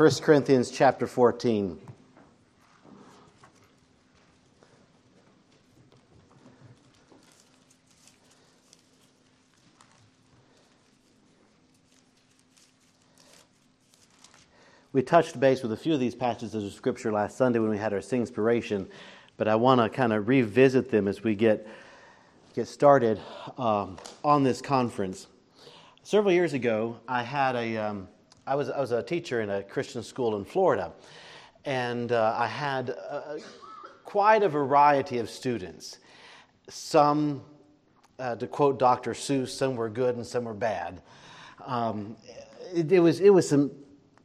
1 Corinthians chapter 14. We touched base with a few of these passages of Scripture last Sunday when we had our Singspiration, but I want to kind of revisit them as we get, get started um, on this conference. Several years ago, I had a, um, I was, I was a teacher in a Christian school in Florida, and uh, I had uh, quite a variety of students. Some, uh, to quote Dr. Seuss, some were good and some were bad. Um, it, it, was, it was some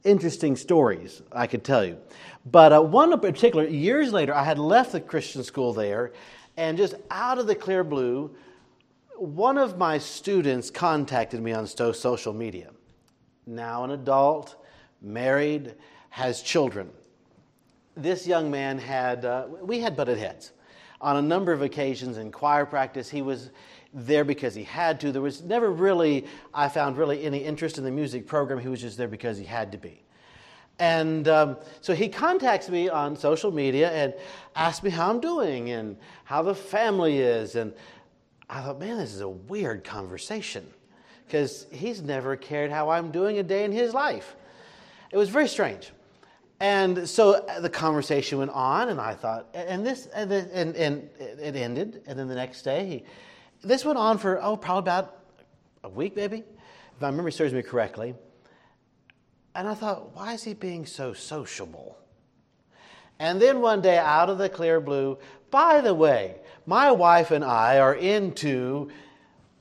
interesting stories, I could tell you. But uh, one in particular, years later, I had left the Christian school there, and just out of the clear blue, one of my students contacted me on social media. Now an adult, married, has children. This young man had, uh, we had butted heads. On a number of occasions in choir practice, he was there because he had to. There was never really, I found, really any interest in the music program. He was just there because he had to be. And um, so he contacts me on social media and asks me how I'm doing and how the family is. And I thought, man, this is a weird conversation because he's never cared how I'm doing a day in his life. It was very strange. And so uh, the conversation went on, and I thought, and this, and, and, and it ended. And then the next day, he, this went on for, oh, probably about a week, maybe, if my memory serves me correctly. And I thought, why is he being so sociable? And then one day, out of the clear blue, by the way, my wife and I are into,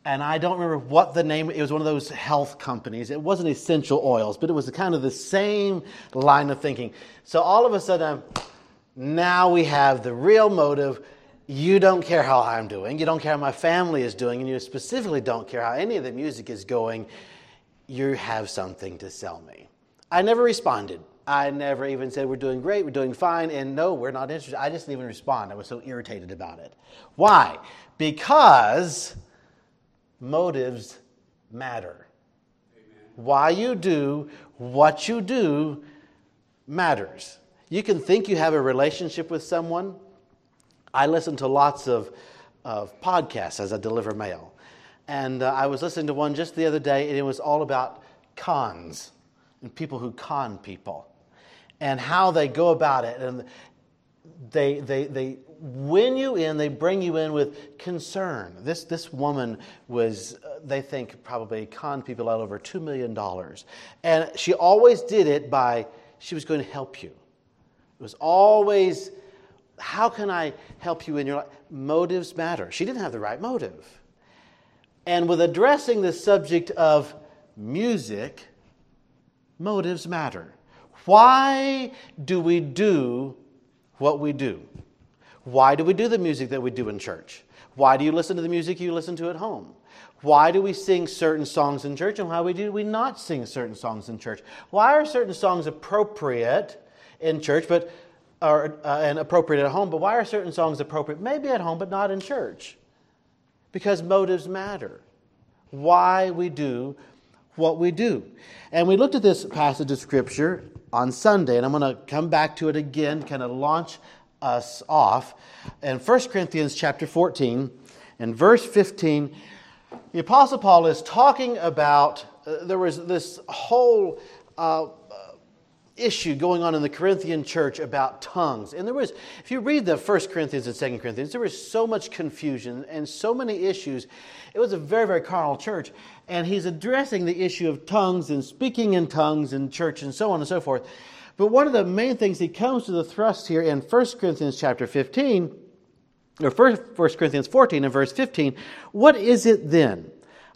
and I don't remember what the name, it was one of those health companies. It wasn't essential oils, but it was kind of the same line of thinking. So all of a sudden, now we have the real motive you don't care how I'm doing, you don't care how my family is doing, and you specifically don't care how any of the music is going, you have something to sell me. I never responded. I never even said, We're doing great, we're doing fine, and no, we're not interested. I just didn't even respond. I was so irritated about it. Why? Because motives matter. Amen. Why you do what you do matters. You can think you have a relationship with someone, I listen to lots of, of podcasts as I deliver mail. And uh, I was listening to one just the other day, and it was all about cons and people who con people and how they go about it. And they, they, they win you in, they bring you in with concern. This, this woman was, uh, they think, probably con people out over $2 million. And she always did it by, she was going to help you. It was always how can I help you in your life? Motives matter. She didn't have the right motive. And with addressing the subject of music, motives matter. Why do we do what we do? Why do we do the music that we do in church? Why do you listen to the music you listen to at home? Why do we sing certain songs in church and why do we not sing certain songs in church? Why are certain songs appropriate in church but are, uh, and appropriate at home, but why are certain songs appropriate maybe at home but not in church? Because motives matter. Why we do what we do. And we looked at this passage of Scripture on Sunday, and I'm going to come back to it again, kind of launch us off. In 1 Corinthians chapter 14 and verse 15, the Apostle Paul is talking about, uh, there was this whole uh, issue going on in the Corinthian church about tongues. And there was, if you read the First Corinthians and Second Corinthians, there was so much confusion and so many issues. It was a very, very carnal church. And he's addressing the issue of tongues and speaking in tongues in church and so on and so forth. But one of the main things he comes to the thrust here in 1 Corinthians chapter 15, or 1 Corinthians 14 and verse 15, what is it then?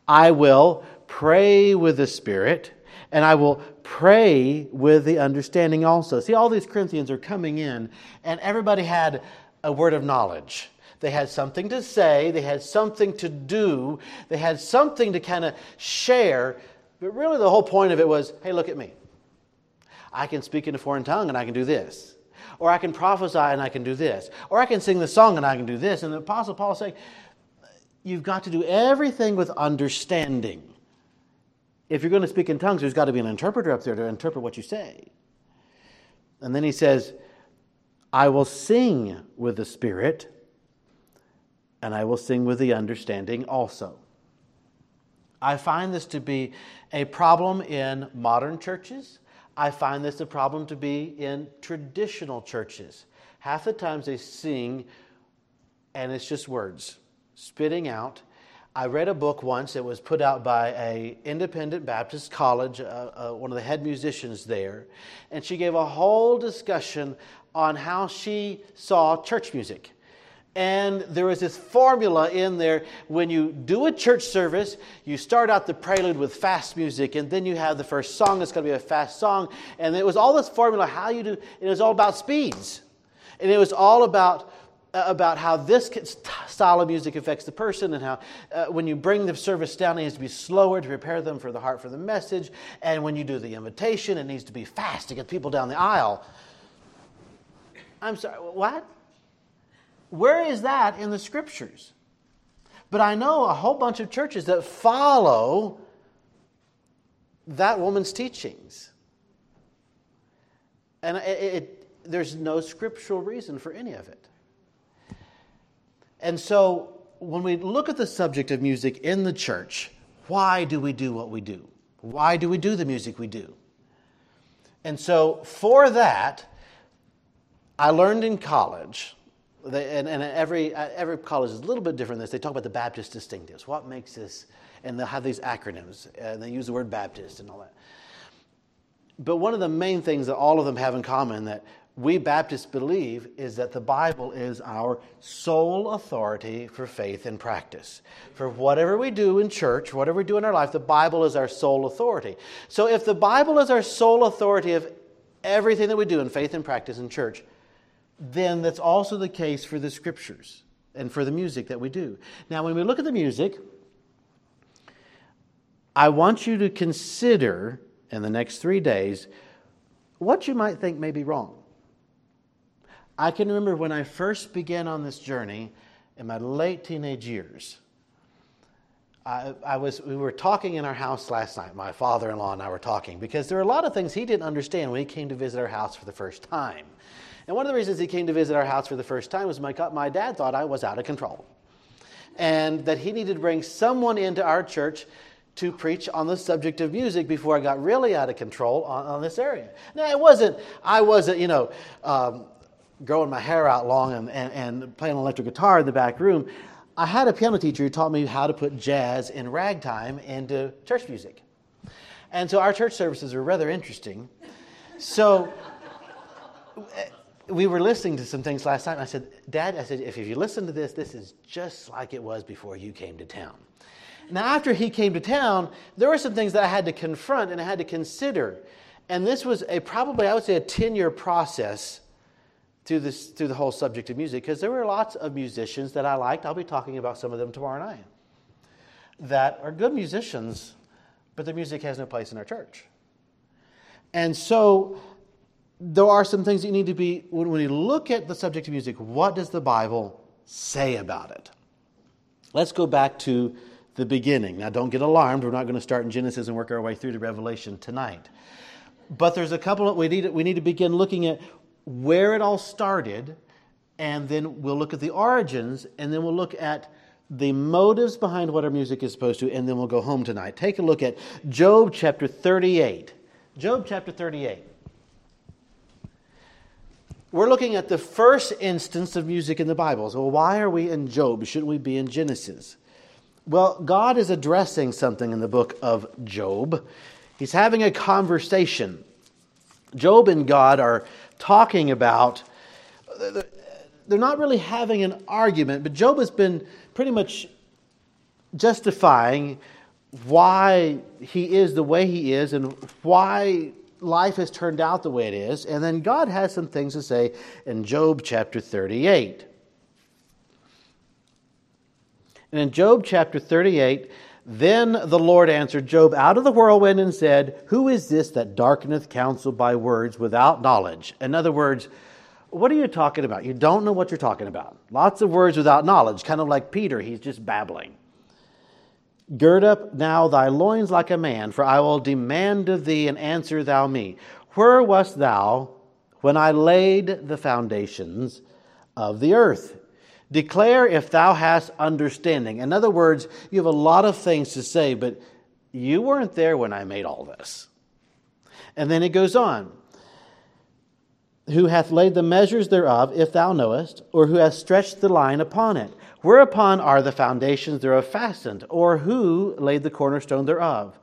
I will pray with the Spirit and I will pray with the understanding also. See, all these Corinthians are coming in, and everybody had a word of knowledge. They had something to say, they had something to do, they had something to kind of share. But really, the whole point of it was hey, look at me. I can speak in a foreign tongue and I can do this. Or I can prophesy and I can do this. Or I can sing the song and I can do this. And the Apostle Paul is saying, you've got to do everything with understanding if you're going to speak in tongues, there's got to be an interpreter up there to interpret what you say. And then he says, I will sing with the Spirit, and I will sing with the understanding also. I find this to be a problem in modern churches. I find this a problem to be in traditional churches. Half the times they sing and it's just words spitting out. I read a book once that was put out by a independent Baptist college, uh, uh, one of the head musicians there, and she gave a whole discussion on how she saw church music. And there was this formula in there. When you do a church service, you start out the prelude with fast music, and then you have the first song that's going to be a fast song. And it was all this formula, how you do, it was all about speeds. And it was all about uh, about how this style of music affects the person and how uh, when you bring the service down it needs to be slower to prepare them for the heart for the message and when you do the invitation it needs to be fast to get people down the aisle i'm sorry what where is that in the scriptures? But I know a whole bunch of churches that follow that woman's teachings. And it, it, there's no scriptural reason for any of it. And so when we look at the subject of music in the church, why do we do what we do? Why do we do the music we do? And so for that, I learned in college they, and, and every, uh, every college is a little bit different this. They talk about the Baptist distinctives. What makes this? And they'll have these acronyms, and they use the word Baptist and all that. But one of the main things that all of them have in common that we Baptists believe is that the Bible is our sole authority for faith and practice. For whatever we do in church, whatever we do in our life, the Bible is our sole authority. So if the Bible is our sole authority of everything that we do in faith and practice in church, then that's also the case for the scriptures and for the music that we do. Now, when we look at the music, I want you to consider in the next three days what you might think may be wrong. I can remember when I first began on this journey in my late teenage years. I, I, was, we were talking in our house last night. My father in law and I were talking because there are a lot of things he didn't understand when he came to visit our house for the first time. And one of the reasons he came to visit our house for the first time was my, my dad thought I was out of control. And that he needed to bring someone into our church to preach on the subject of music before I got really out of control on, on this area. Now, it wasn't, I wasn't, you know, um, growing my hair out long and, and, and playing electric guitar in the back room. I had a piano teacher who taught me how to put jazz and ragtime into church music. And so our church services were rather interesting. So we were listening to some things last night, and I said, Dad, I said, if you listen to this, this is just like it was before you came to town. Now, after he came to town, there were some things that I had to confront and I had to consider. And this was a probably, I would say, a 10 year process through, this, through the whole subject of music, because there were lots of musicians that I liked. I'll be talking about some of them tomorrow night that are good musicians, but their music has no place in our church. And so there are some things that you need to be, when we look at the subject of music, what does the Bible say about it? Let's go back to the beginning. Now, don't get alarmed. We're not going to start in Genesis and work our way through to Revelation tonight. But there's a couple of, we need, we need to begin looking at where it all started, and then we'll look at the origins, and then we'll look at the motives behind what our music is supposed to, and then we'll go home tonight. Take a look at Job chapter 38. Job chapter 38 we're looking at the first instance of music in the Bible. So, why are we in Job? Shouldn't we be in Genesis? Well, God is addressing something in the book of Job. He's having a conversation. Job and God are talking about, they're not really having an argument, but Job has been pretty much justifying why he is the way he is and why life has turned out the way it is. And then God has some things to say in Job chapter 38. And in Job chapter 38, then the Lord answered Job out of the whirlwind and said, Who is this that darkeneth counsel by words without knowledge? In other words, what are you talking about? You don't know what you're talking about. Lots of words without knowledge, kind of like Peter, he's just babbling. Gird up now thy loins like a man, for I will demand of thee, and answer thou me. Where wast thou when I laid the foundations of the earth. Declare if thou hast understanding. In other words, you have a lot of things to say, but you weren't there when I made all this. And then it goes on Who hath laid the measures thereof, if thou knowest, or who hath stretched the line upon it? Whereupon are the foundations thereof fastened, or who laid the cornerstone thereof?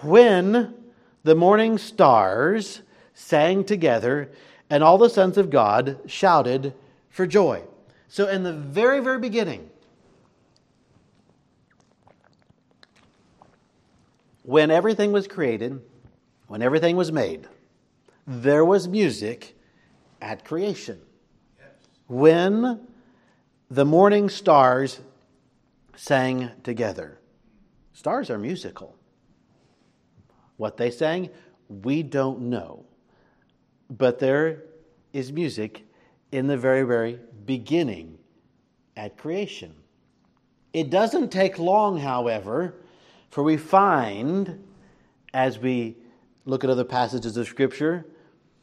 When the morning stars sang together, and all the sons of God shouted for joy. So, in the very, very beginning, when everything was created, when everything was made, there was music at creation. Yes. When the morning stars sang together. Stars are musical. What they sang, we don't know. But there is music in the very, very beginning at creation. It doesn't take long, however, for we find, as we look at other passages of Scripture,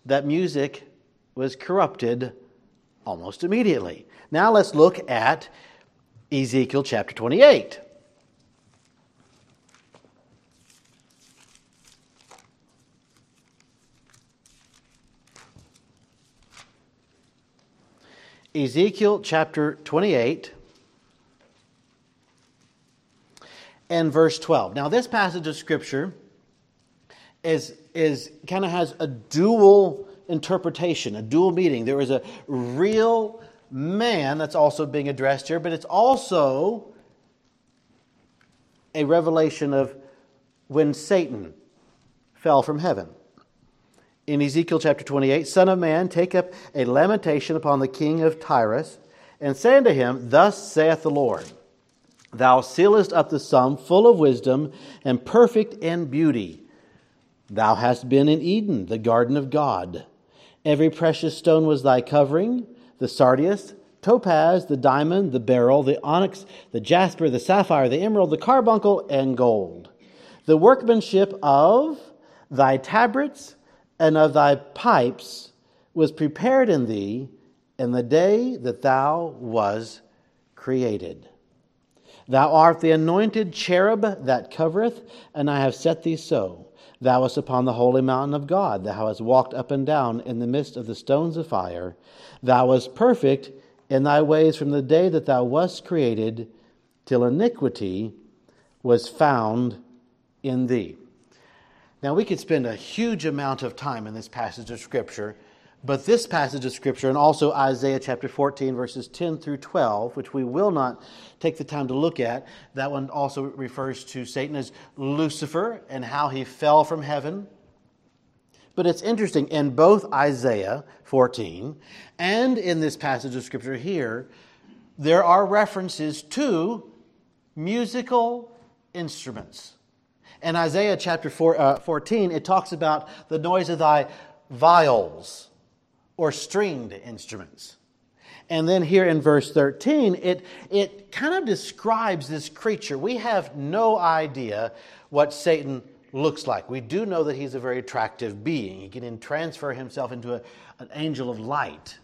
that music was corrupted almost immediately. Now let's look at Ezekiel chapter 28. Ezekiel chapter 28 and verse 12. Now, this passage of Scripture is, is kind of has a dual interpretation, a dual meaning. There is a real man that's also being addressed here, but it's also a revelation of when Satan fell from heaven in Ezekiel chapter 28 Son of man, take up a lamentation upon the king of Tyrus, and say unto him, Thus saith the Lord, Thou sealest up the sum full of wisdom and perfect in beauty. Thou hast been in Eden, the garden of God. Every precious stone was thy covering the sardius, topaz, the diamond, the beryl, the onyx, the jasper, the sapphire, the emerald, the carbuncle, and gold. The workmanship of thy tabrets, and of thy pipes was prepared in thee in the day that thou was created. Thou art the anointed cherub that covereth, and I have set thee so. Thou wast upon the holy mountain of God. Thou hast walked up and down in the midst of the stones of fire. Thou wast perfect in thy ways from the day that thou wast created, till iniquity was found in thee. Now, we could spend a huge amount of time in this passage of Scripture, but this passage of Scripture and also Isaiah chapter 14, verses 10 through 12, which we will not take the time to look at, that one also refers to Satan as Lucifer and how he fell from heaven. But it's interesting, in both Isaiah 14 and in this passage of Scripture here, there are references to musical instruments. In Isaiah chapter four, uh, 14, it talks about the noise of thy viols or stringed instruments. And then here in verse 13, it, it kind of describes this creature. We have no idea what Satan looks like. We do know that he's a very attractive being. He can transfer himself into a, an angel of light.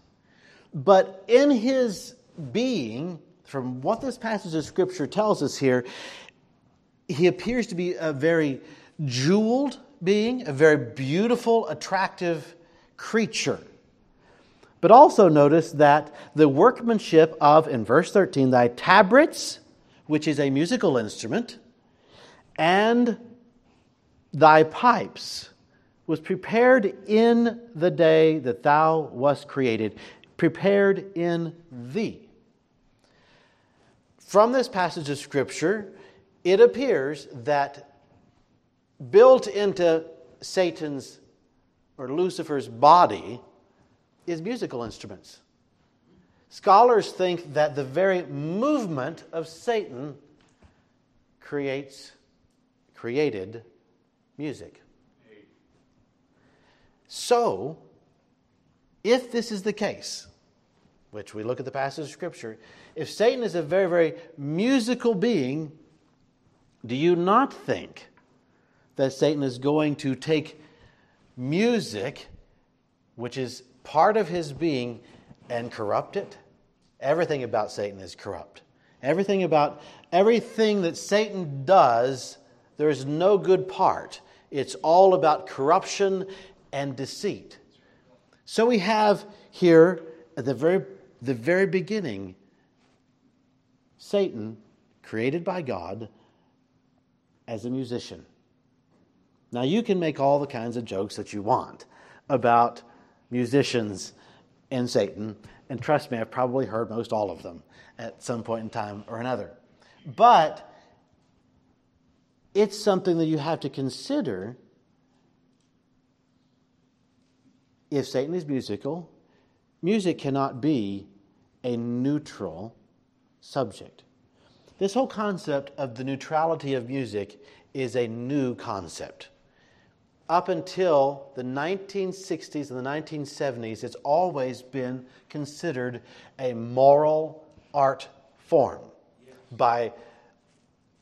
But in his being, from what this passage of Scripture tells us here, he appears to be a very jeweled being, a very beautiful, attractive creature. But also notice that the workmanship of, in verse 13, thy tabrets, which is a musical instrument, and thy pipes was prepared in the day that thou wast created, prepared in thee. From this passage of Scripture, it appears that built into Satan's or Lucifer's body is musical instruments. Scholars think that the very movement of Satan creates created music. So, if this is the case, which we look at the passage of Scripture, if Satan is a very, very musical being, do you not think that Satan is going to take music which is part of his being, and corrupt it? Everything about Satan is corrupt. Everything about everything that Satan does, there is no good part. It's all about corruption and deceit. So we have here at the very, the very beginning Satan, created by God, as a musician. Now, you can make all the kinds of jokes that you want about musicians and Satan, and trust me, I've probably heard most all of them at some point in time or another. But it's something that you have to consider if Satan is musical, music cannot be a neutral subject. This whole concept of the neutrality of music is a new concept. Up until the 1960s and the 1970s, it's always been considered a moral art form by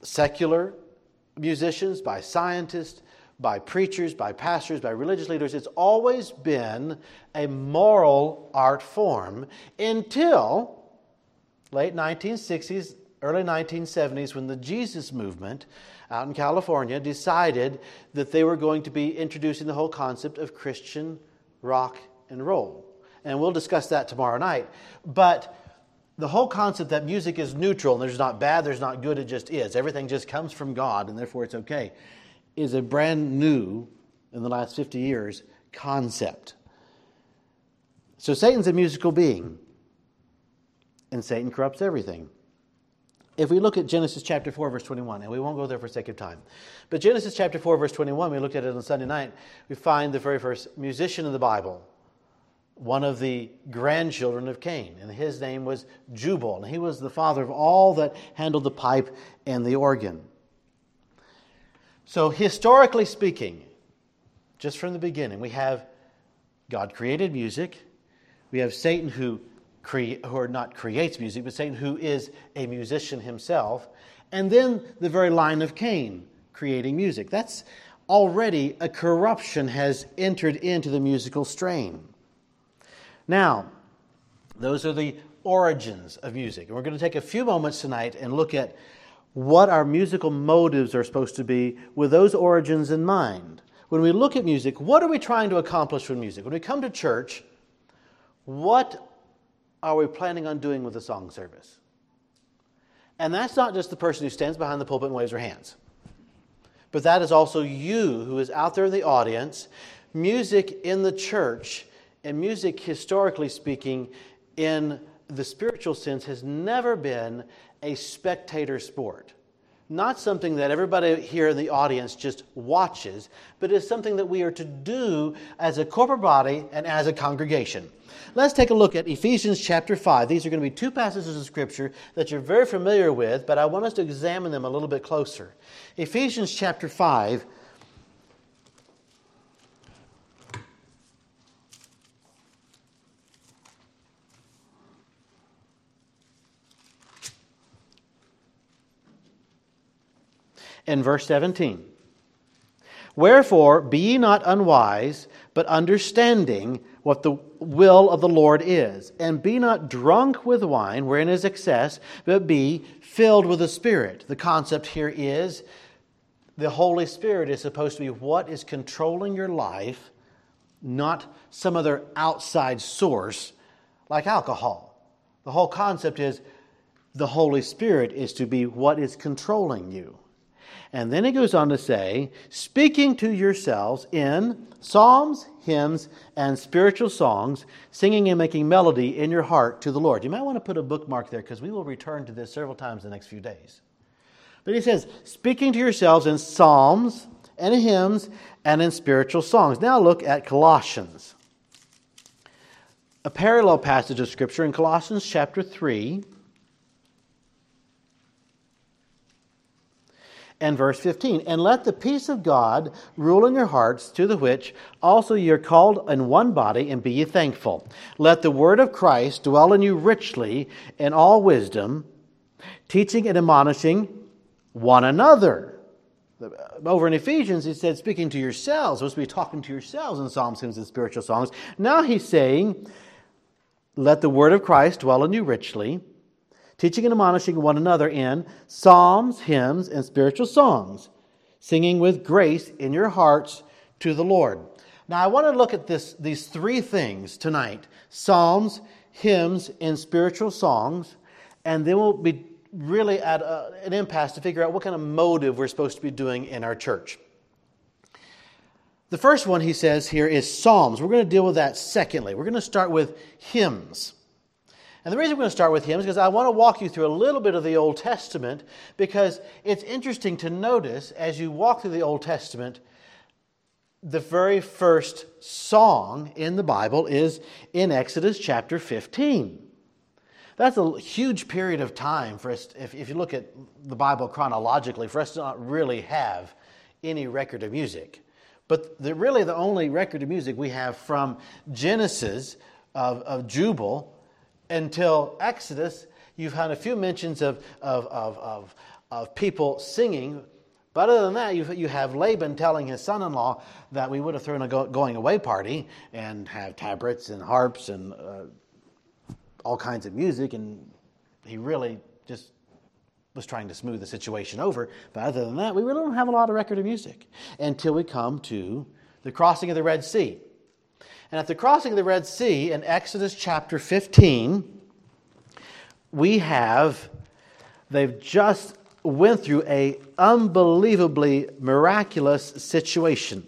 secular musicians, by scientists, by preachers, by pastors, by religious leaders. It's always been a moral art form until late 1960s, early 1970s, when the Jesus movement out in California decided that they were going to be introducing the whole concept of Christian rock and roll. And we'll discuss that tomorrow night. But the whole concept that music is neutral and there's not bad, there's not good, it just is. Everything just comes from God and therefore it's okay is a brand new, in the last 50 years, concept. So Satan's a musical being, and Satan corrupts everything. If we look at Genesis chapter 4, verse 21, and we won't go there for sake of time, but Genesis chapter 4, verse 21, we looked at it on Sunday night, we find the very first musician in the Bible, one of the grandchildren of Cain, and his name was Jubal, and he was the father of all that handled the pipe and the organ. So, historically speaking, just from the beginning, we have God created music. We have Satan who, cre- who not creates music, but Satan who is a musician himself. And then the very line of Cain creating music. That's already a corruption has entered into the musical strain. Now, those are the origins of music. And we're going to take a few moments tonight and look at what our musical motives are supposed to be with those origins in mind. When we look at music, what are we trying to accomplish with music? When we come to church, what are we planning on doing with the song service? And that's not just the person who stands behind the pulpit and waves her hands, but that is also you who is out there in the audience. Music in the church, and music, historically speaking, in the spiritual sense, has never been a spectator sport. Not something that everybody here in the audience just watches, but is something that we are to do as a corporate body and as a congregation. Let's take a look at Ephesians chapter 5. These are going to be two passages of Scripture that you're very familiar with, but I want us to examine them a little bit closer. Ephesians chapter 5, in verse 17. Wherefore, be ye not unwise, but understanding what the will of the Lord is. And be not drunk with wine, wherein is excess, but be filled with the Spirit. The concept here is the Holy Spirit is supposed to be what is controlling your life, not some other outside source like alcohol. The whole concept is the Holy Spirit is to be what is controlling you. And then he goes on to say, speaking to yourselves in psalms, hymns, and spiritual songs, singing and making melody in your heart to the Lord. You might want to put a bookmark there because we will return to this several times in the next few days. But he says, speaking to yourselves in psalms and hymns and in spiritual songs. Now look at Colossians. A parallel passage of Scripture in Colossians chapter 3 and verse 15. And let the peace of God rule in your hearts, to the which also ye are called in one body, and be ye thankful. Let the word of Christ dwell in you richly in all wisdom, teaching and admonishing one another over in Ephesians, he said, speaking to yourselves, supposed to be talking to yourselves in psalms, hymns, and spiritual songs. Now he's saying, let the word of Christ dwell in you richly, teaching and admonishing one another in psalms, hymns, and spiritual songs, singing with grace in your hearts to the Lord. Now I want to look at this, these three things tonight psalms, hymns, and spiritual songs, and then we'll be really at a, an impasse to figure out what kind of motive we're supposed to be doing in our church. The first one he says here is Psalms. We're going to deal with that secondly. We're going to start with hymns. And the reason we're going to start with hymn is because I want to walk you through a little bit of the Old Testament because it's interesting to notice as you walk through the Old Testament, the very first song in the Bible is in Exodus chapter 15. That's a huge period of time for us, if, if you look at the Bible chronologically, for us to not really have any record of music. But the, really, the only record of music we have from Genesis of, of Jubal until Exodus, you've had a few mentions of, of, of, of, of people singing. But other than that, you, you have Laban telling his son in law that we would have thrown a go, going away party and have tabrets and harps and uh, all kinds of music, and he really just was trying to smooth the situation over. But other than that, we really don't have a lot of record of music until we come to the crossing of the Red Sea. And at the crossing of the Red Sea in Exodus chapter 15, we have, they've just went through a unbelievably miraculous situation.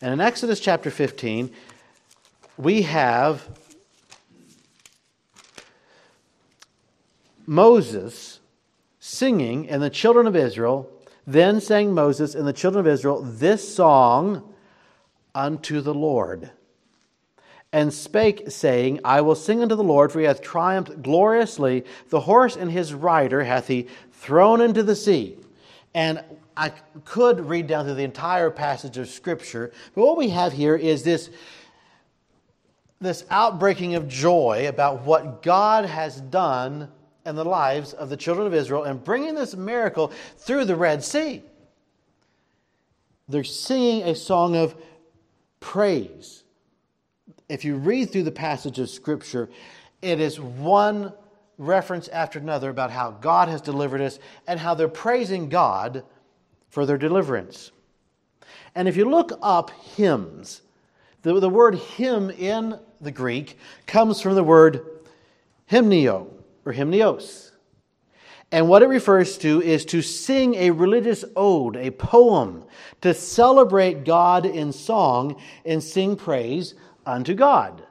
And in Exodus chapter 15, we have Moses singing, and the children of Israel, then sang Moses and the children of Israel this song unto the Lord. And spake, saying, I will sing unto the Lord, for he hath triumphed gloriously. The horse and his rider hath he thrown into the sea. And I could read down through the entire passage of Scripture, but what we have here is this, this outbreaking of joy about what God has done in the lives of the children of Israel and bringing this miracle through the Red Sea. They're singing a song of praise. If you read through the passage of Scripture, it is one reference after another about how God has delivered us and how they're praising God for their deliverance. And if you look up hymns, the, the word hymn in the Greek comes from the word hymnio, or hymnios. And what it refers to is to sing a religious ode, a poem, to celebrate God in song and sing praise unto God.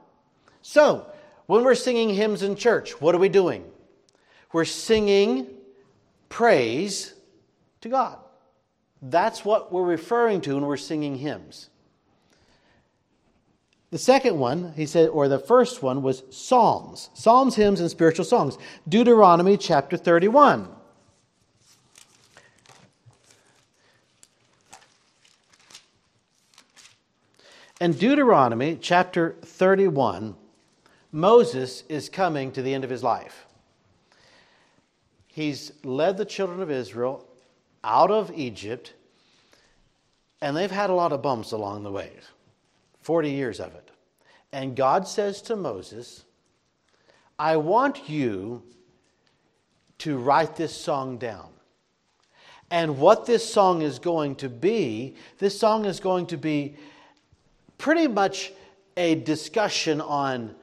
So, when we're singing hymns in church, what are we doing? We're singing praise to God. That's what we're referring to when we're singing hymns. The second one, he said, or the first one was Psalms. Psalms, hymns, and spiritual songs. Deuteronomy chapter 31. In Deuteronomy chapter 31, Moses is coming to the end of his life. He's led the children of Israel out of Egypt, and they've had a lot of bumps along the way 40 years of it. And God says to Moses, I want you to write this song down. And what this song is going to be, this song is going to be pretty much a discussion on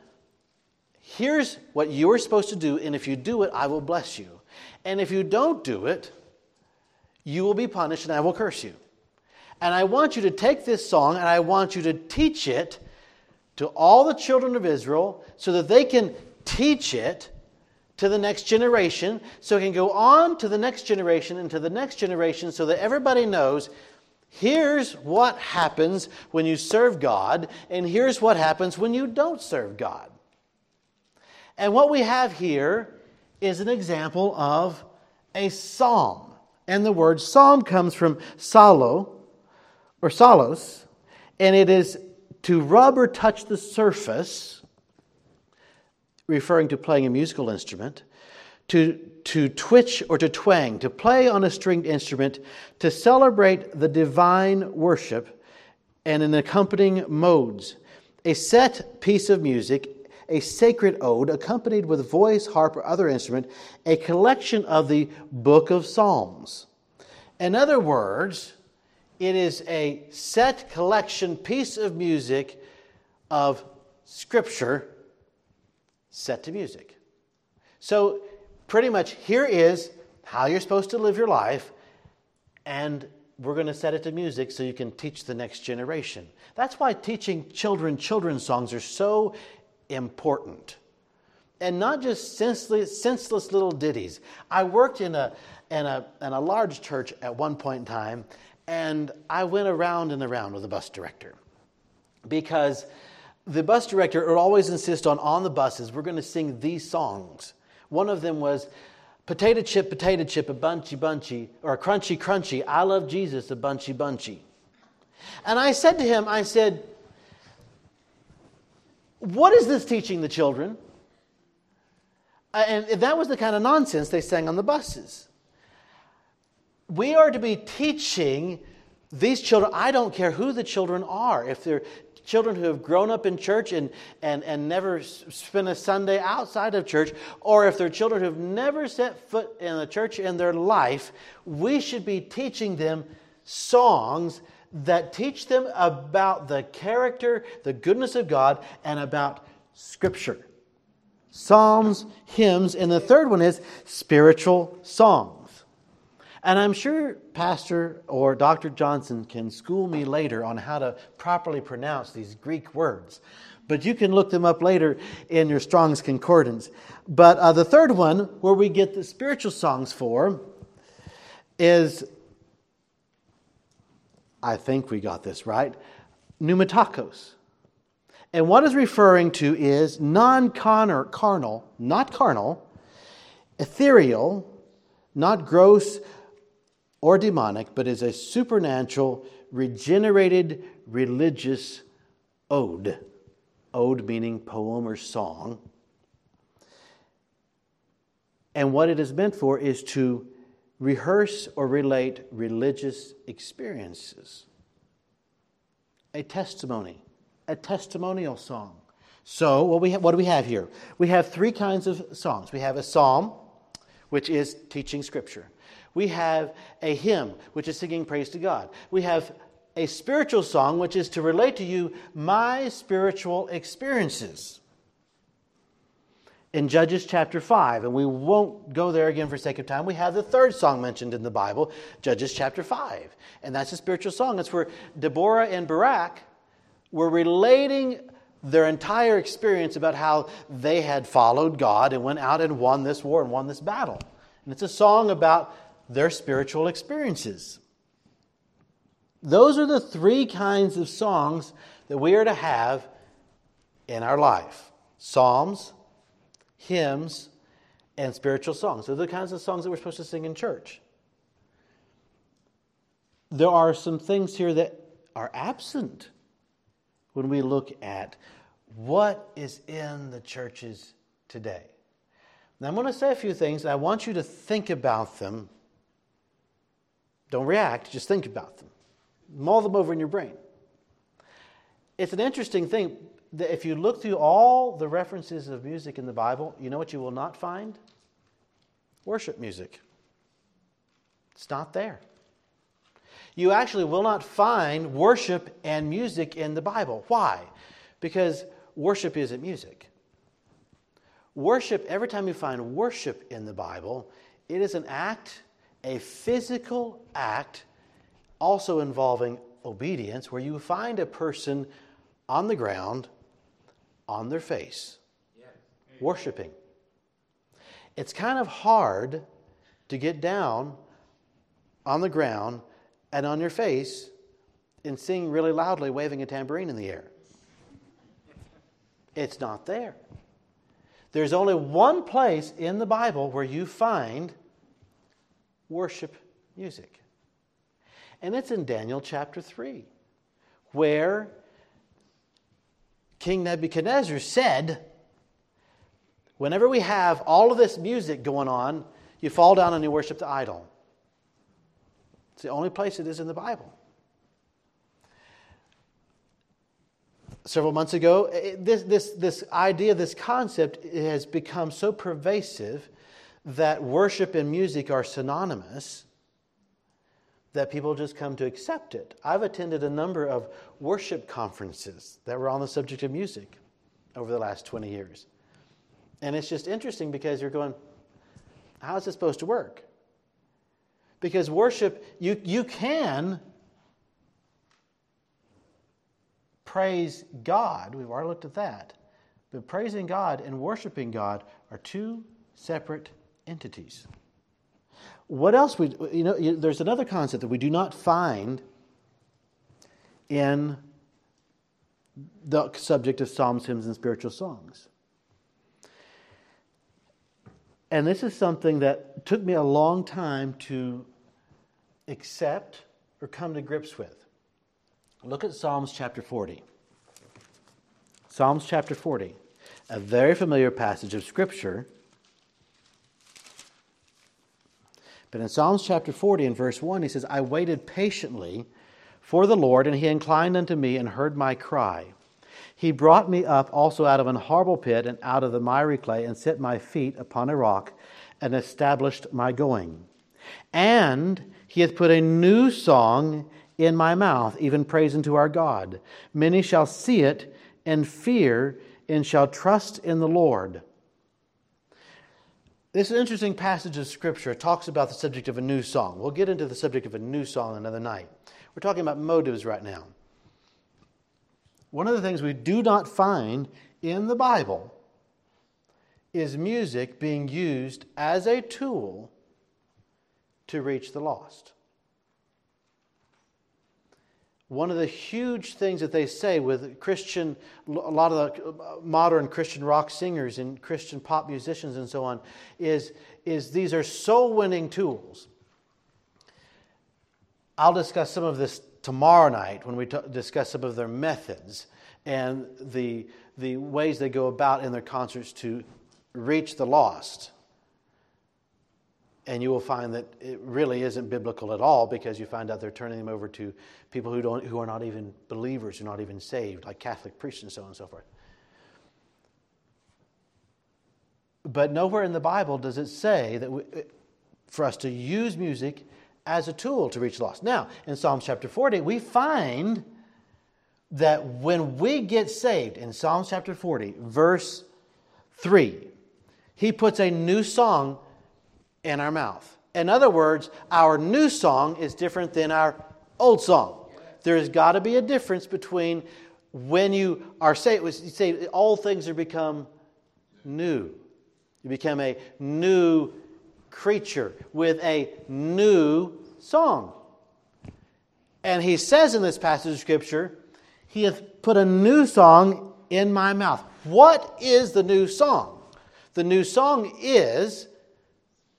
here's what you are supposed to do, and if you do it, I will bless you. And if you don't do it, you will be punished and I will curse you. And I want you to take this song and I want you to teach it to all the children of Israel so that they can teach it to the next generation, so it can go on to the next generation and to the next generation so that everybody knows here's what happens when you serve God, and here's what happens when you don't serve God. And what we have here is an example of a psalm. And the word psalm comes from salo or salos, and it is to rub or touch the surface, referring to playing a musical instrument, to, to twitch or to twang, to play on a stringed instrument, to celebrate the divine worship and in accompanying modes. A set piece of music, a sacred ode, accompanied with voice, harp, or other instrument, a collection of the book of Psalms. In other words, it is a set collection piece of music of Scripture set to music. So, pretty much, here is how you're supposed to live your life, and we're going to set it to music so you can teach the next generation. That's why teaching children children's songs are so important. And not just senseless, senseless little ditties. I worked in a, in, a, in a large church at one point in time, and I went around and around with the bus director because the bus director would always insist on on the buses, we're going to sing these songs. One of them was potato chip, potato chip, a bunchy, bunchy, or a crunchy, crunchy, I love Jesus, a bunchy, bunchy. And I said to him, I said, What is this teaching the children? Uh, and that was the kind of nonsense they sang on the buses we are to be teaching these children, I don't care who the children are, if they're children who have grown up in church and, and, and never spent a Sunday outside of church, or if they're children who've never set foot in a church in their life, we should be teaching them songs that teach them about the character, the goodness of God, and about Scripture. Psalms, hymns, and the third one is spiritual songs. And I'm sure Pastor or Dr. Johnson can school me later on how to properly pronounce these Greek words. But you can look them up later in your Strong's Concordance. But uh, the third one, where we get the spiritual songs for, is I think we got this right pneumatakos. And what is referring to is non carnal, not carnal, ethereal, not gross, or demonic, but is a supernatural, regenerated religious ode. Ode meaning poem or song. And what it is meant for is to rehearse or relate religious experiences. A testimony, a testimonial song. So, what, we what do we have here? We have three kinds of songs. We have a psalm, which is teaching scripture. We have a hymn, which is singing praise to God. We have a spiritual song, which is to relate to you my spiritual experiences. In Judges chapter 5, and we won't go there again for sake of time, we have the third song mentioned in the Bible, Judges chapter 5. And that's a spiritual song. It's where Deborah and Barak were relating their entire experience about how they had followed God and went out and won this war and won this battle. And it's a song about their spiritual experiences. Those are the three kinds of songs that we are to have in our life psalms, hymns, and spiritual songs. Those are the kinds of songs that we're supposed to sing in church. There are some things here that are absent when we look at what is in the churches today. Now, I'm going to say a few things, and I want you to think about them don't react, just think about them. Mull them over in your brain. It's an interesting thing that if you look through all the references of music in the Bible, you know what you will not find? Worship music. It's not there. You actually will not find worship and music in the Bible. Why? Because worship isn't music. Worship, every time you find worship in the Bible, it is an act a physical act also involving obedience where you find a person on the ground, on their face, worshiping. It's kind of hard to get down on the ground and on your face and sing really loudly, waving a tambourine in the air. It's not there. There's only one place in the Bible where you find worship music. And it's in Daniel chapter 3, where King Nebuchadnezzar said, Whenever we have all of this music going on, you fall down and you worship the idol. It's the only place it is in the Bible. Several months ago, this, this, this idea, this concept has become so pervasive that worship and music are synonymous that people just come to accept it. I've attended a number of worship conferences that were on the subject of music over the last 20 years. And it's just interesting because you're going, how is this supposed to work? Because worship, you, you can praise God. We've already looked at that. But praising God and worshiping God are two separate entities. What else we you know there's another concept that we do not find in the subject of psalms, hymns, and spiritual songs. And this is something that took me a long time to accept or come to grips with. Look at Psalms chapter 40. Psalms chapter 40, a very familiar passage of Scripture. But in Psalms chapter 40 and verse 1, he says, I waited patiently for the Lord, and he inclined unto me and heard my cry. He brought me up also out of an horrible pit and out of the miry clay, and set my feet upon a rock, and established my going. And he hath put a new song in my mouth, even praise unto our God. Many shall see it and fear, and shall trust in the Lord. This interesting passage of Scripture. Talks about the subject of a new song. We'll get into the subject of a new song another night. We're talking about motives right now. One of the things we do not find in the Bible is music being used as a tool to reach the lost. One of the huge things that they say with Christian, a lot of the uh, modern Christian rock singers and Christian pop musicians and so on, is, is these are soul winning tools. I'll discuss some of this tomorrow night when we t- discuss some of their methods and the, the ways they go about in their concerts to reach the lost. And you will find that it really isn't biblical at all because you find out they're turning them over to people who, don't, who are not even believers, who are not even saved, like Catholic priests and so on and so forth. But nowhere in the Bible does it say that we, for us to use music as a tool to reach lost. Now, in Psalms chapter 40, we find that when we get saved, in Psalms chapter 40, verse 3, he puts a new song in our mouth. In other words, our new song is different than our old song. There's got to be a difference between when you are saved, you say all things are become new. You become a new creature with a new song. And he says in this passage of Scripture, He hath put a new song in my mouth. What is the new song? The new song is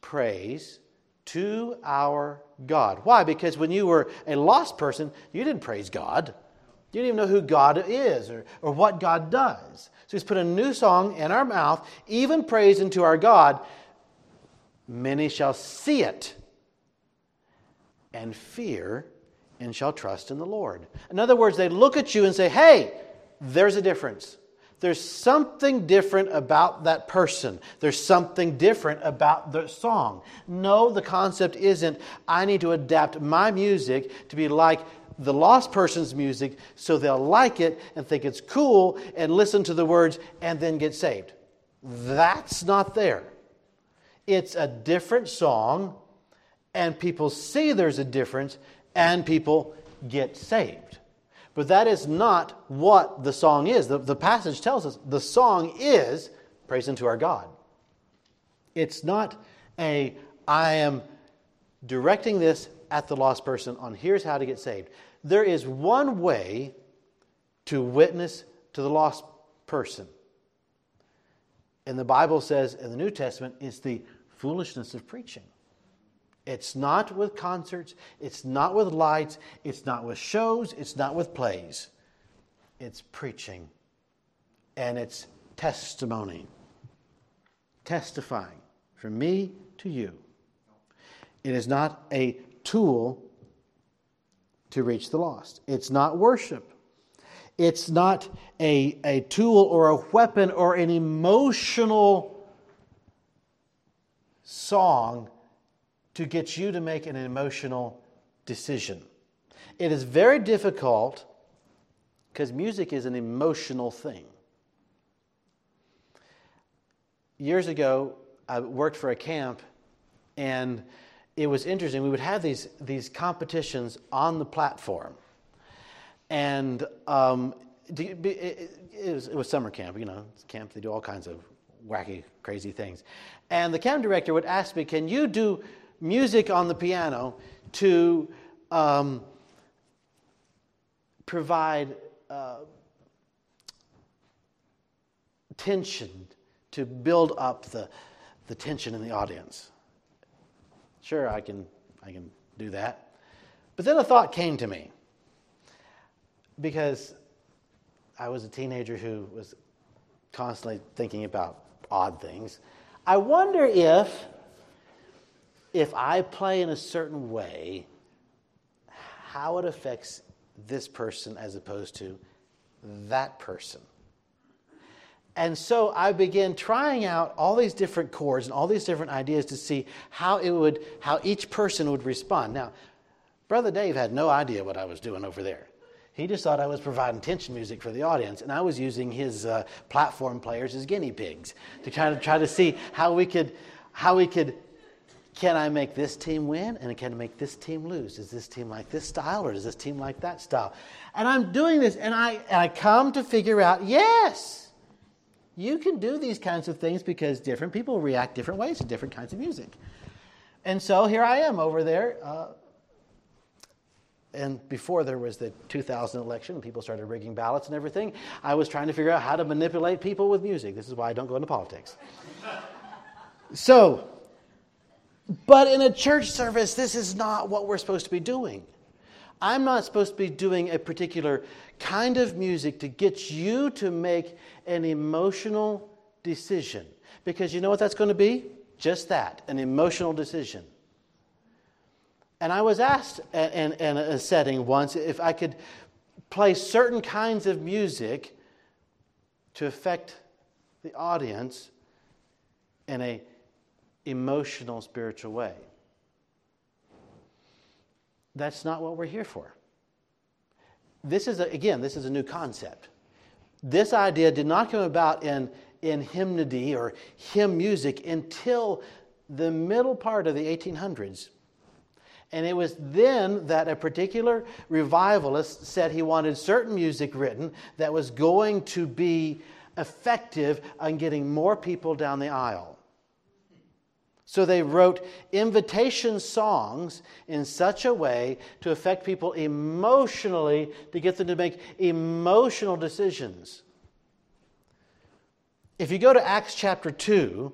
praise to our God. Why? Because when you were a lost person, you didn't praise God. You didn't even know who God is or, or what God does. So he's put a new song in our mouth, even praise unto our God. Many shall see it and fear and shall trust in the Lord. In other words, they look at you and say, hey, there's a difference. There's something different about that person. There's something different about the song. No, the concept isn't, I need to adapt my music to be like the lost person's music so they'll like it and think it's cool and listen to the words and then get saved. That's not there. It's a different song, and people see there's a difference, and people get saved. But that is not what the song is. The, the passage tells us the song is praise unto our God. It's not a, I am directing this at the lost person on here's how to get saved. There is one way to witness to the lost person. And the Bible says in the New Testament, it's the foolishness of preaching. It's not with concerts, it's not with lights, it's not with shows, it's not with plays. It's preaching and it's testimony. testifying from me to you. It is not a tool to reach the lost. It's not worship. It's not a, a tool or a weapon or an emotional song to get you to make an emotional decision. It is very difficult because music is an emotional thing. Years ago, I worked for a camp, and it was interesting. We would have these, these competitions on the platform. And um, it, was, it was summer camp, you know, camp, they do all kinds of wacky, crazy things. And the camp director would ask me, Can you do music on the piano to um, provide uh, tension, to build up the, the tension in the audience? Sure, I can, I can do that. But then a thought came to me because I was a teenager who was constantly thinking about odd things. I wonder if, if I play in a certain way, how it affects this person as opposed to that person. And so I began trying out all these different chords and all these different ideas to see how it would, how each person would respond. Now, Brother Dave had no idea what I was doing over there. He just thought I was providing tension music for the audience, and I was using his uh, platform players as guinea pigs to kind of try to see how we could, how we could, can I make this team win and can I make this team lose? Does this team like this style or does this team like that style? And I'm doing this, and I, and I come to figure out, yes, you can do these kinds of things because different people react different ways to different kinds of music. And so here I am over there. Uh, and before there was the 2000 election, people started rigging ballots and everything. I was trying to figure out how to manipulate people with music. This is why I don't go into politics. so, but in a church service, this is not what we're supposed to be doing. I'm not supposed to be doing a particular kind of music to get you to make an emotional decision. Because you know what that's going to be? Just that an emotional decision. And I was asked in, in a setting once if I could play certain kinds of music to affect the audience in a emotional spiritual way. That's not what we're here for. This is, a, again, this is a new concept. This idea did not come about in, in hymnody or hymn music until the middle part of the 1800s. And it was then that a particular revivalist said he wanted certain music written that was going to be effective on getting more people down the aisle. So they wrote invitation songs in such a way to affect people emotionally, to get them to make emotional decisions. If you go to Acts chapter 2,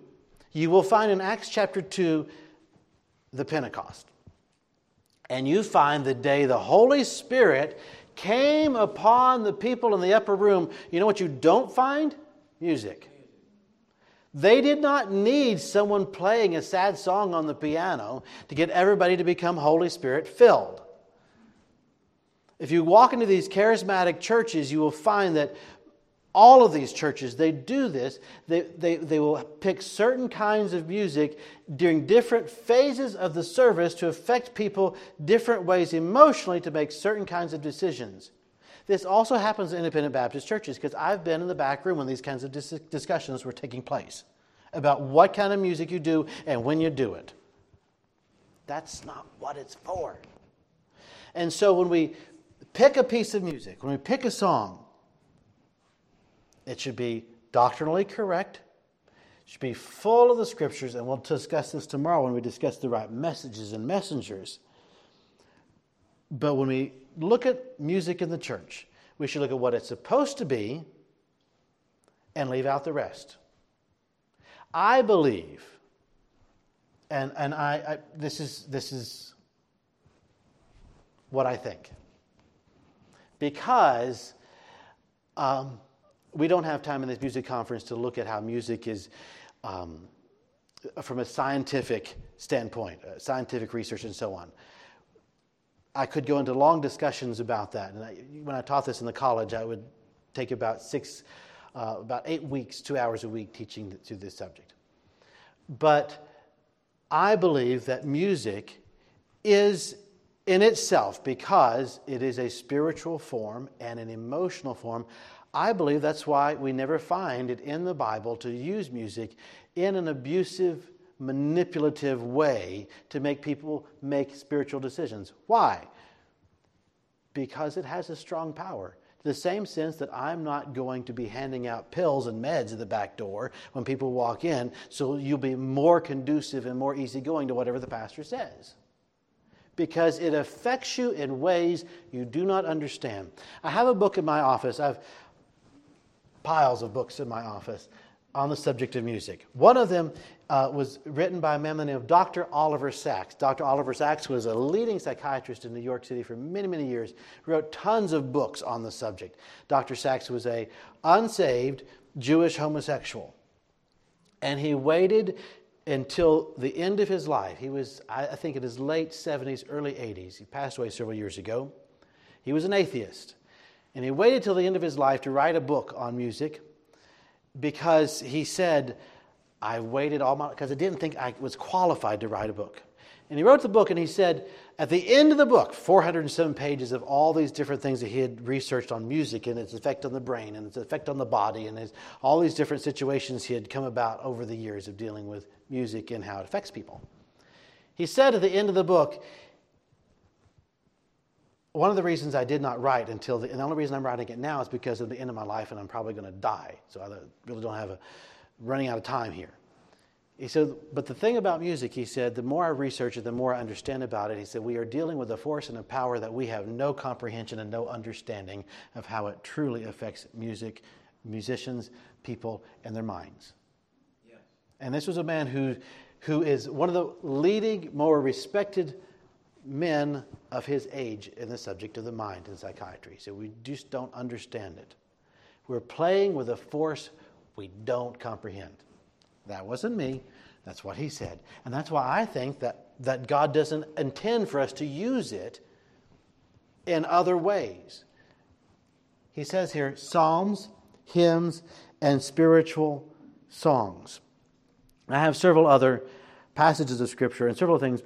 you will find in Acts chapter 2 the Pentecost. And you find the day the Holy Spirit came upon the people in the upper room. You know what you don't find? Music. They did not need someone playing a sad song on the piano to get everybody to become Holy Spirit filled. If you walk into these charismatic churches, you will find that all of these churches, they do this. They, they, they will pick certain kinds of music during different phases of the service to affect people different ways emotionally to make certain kinds of decisions. This also happens in independent Baptist churches because I've been in the back room when these kinds of dis- discussions were taking place about what kind of music you do and when you do it. That's not what it's for. And so when we pick a piece of music, when we pick a song, it should be doctrinally correct, it should be full of the scriptures, and we'll discuss this tomorrow when we discuss the right messages and messengers. But when we look at music in the church, we should look at what it's supposed to be and leave out the rest. I believe, and, and I, I this, is, this is what I think, because um, we don't have time in this music conference to look at how music is um, from a scientific standpoint, uh, scientific research, and so on. I could go into long discussions about that. And I, when I taught this in the college, I would take about six, uh, about eight weeks, two hours a week teaching to this subject. But I believe that music is in itself, because it is a spiritual form and an emotional form, I believe that's why we never find it in the Bible to use music in an abusive, manipulative way to make people make spiritual decisions. Why? Because it has a strong power. The same sense that I'm not going to be handing out pills and meds at the back door when people walk in, so you'll be more conducive and more easygoing to whatever the pastor says because it affects you in ways you do not understand. I have a book in my office. I have piles of books in my office on the subject of music. One of them uh, was written by a man named Dr. Oliver Sacks. Dr. Oliver Sacks was a leading psychiatrist in New York City for many, many years. Wrote tons of books on the subject. Dr. Sacks was a unsaved Jewish homosexual. And he waited until the end of his life. He was, I think, in his late 70s, early 80s. He passed away several years ago. He was an atheist. And he waited till the end of his life to write a book on music because he said, I waited all my because I didn't think I was qualified to write a book. And he wrote the book and he said, at the end of the book, 407 pages of all these different things that he had researched on music and its effect on the brain and its effect on the body and his, all these different situations he had come about over the years of dealing with music and how it affects people. He said at the end of the book, one of the reasons I did not write until the, and the only reason I'm writing it now is because of the end of my life and I'm probably going to die. So I really don't have a running out of time here. He said, but the thing about music, he said, the more I research it, the more I understand about it. He said, we are dealing with a force and a power that we have no comprehension and no understanding of how it truly affects music, musicians, people, and their minds. Yes. And this was a man who, who is one of the leading, more respected men of his age in the subject of the mind in psychiatry. So we just don't understand it. We're playing with a force we don't comprehend. That wasn't me. That's what he said. And that's why I think that, that God doesn't intend for us to use it in other ways. He says here psalms, hymns, and spiritual songs. I have several other passages of Scripture and several things,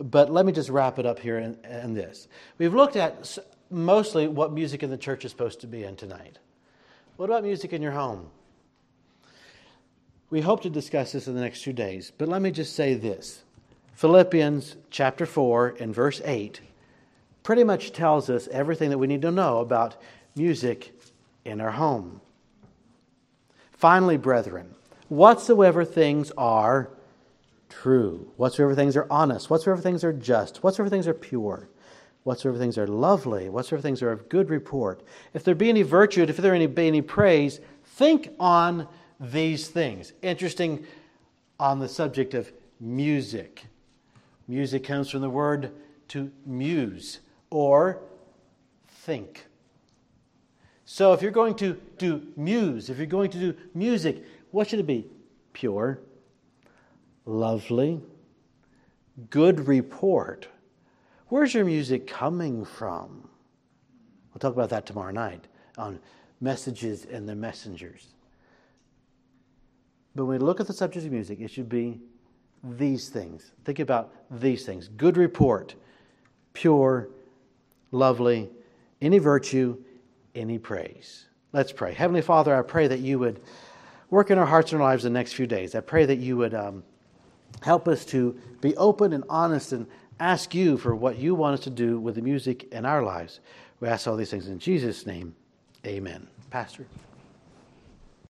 but let me just wrap it up here in, in this. We've looked at mostly what music in the church is supposed to be in tonight. What about music in your home? We hope to discuss this in the next two days, but let me just say this Philippians chapter 4 and verse 8 pretty much tells us everything that we need to know about music in our home. Finally, brethren, whatsoever things are true, whatsoever things are honest, whatsoever things are just, whatsoever things are pure, whatsoever things are lovely, whatsoever things are of good report, if there be any virtue, if there be any praise, think on these things. Interesting on the subject of music. Music comes from the word to muse or think. So if you're going to do muse, if you're going to do music, what should it be? Pure, lovely, good report. Where's your music coming from? We'll talk about that tomorrow night on messages and the messengers. But when we look at the subject of music, it should be these things. Think about these things good report, pure, lovely, any virtue, any praise. Let's pray. Heavenly Father, I pray that you would work in our hearts and our lives the next few days. I pray that you would um, help us to be open and honest and ask you for what you want us to do with the music in our lives. We ask all these things in Jesus' name. Amen. Pastor.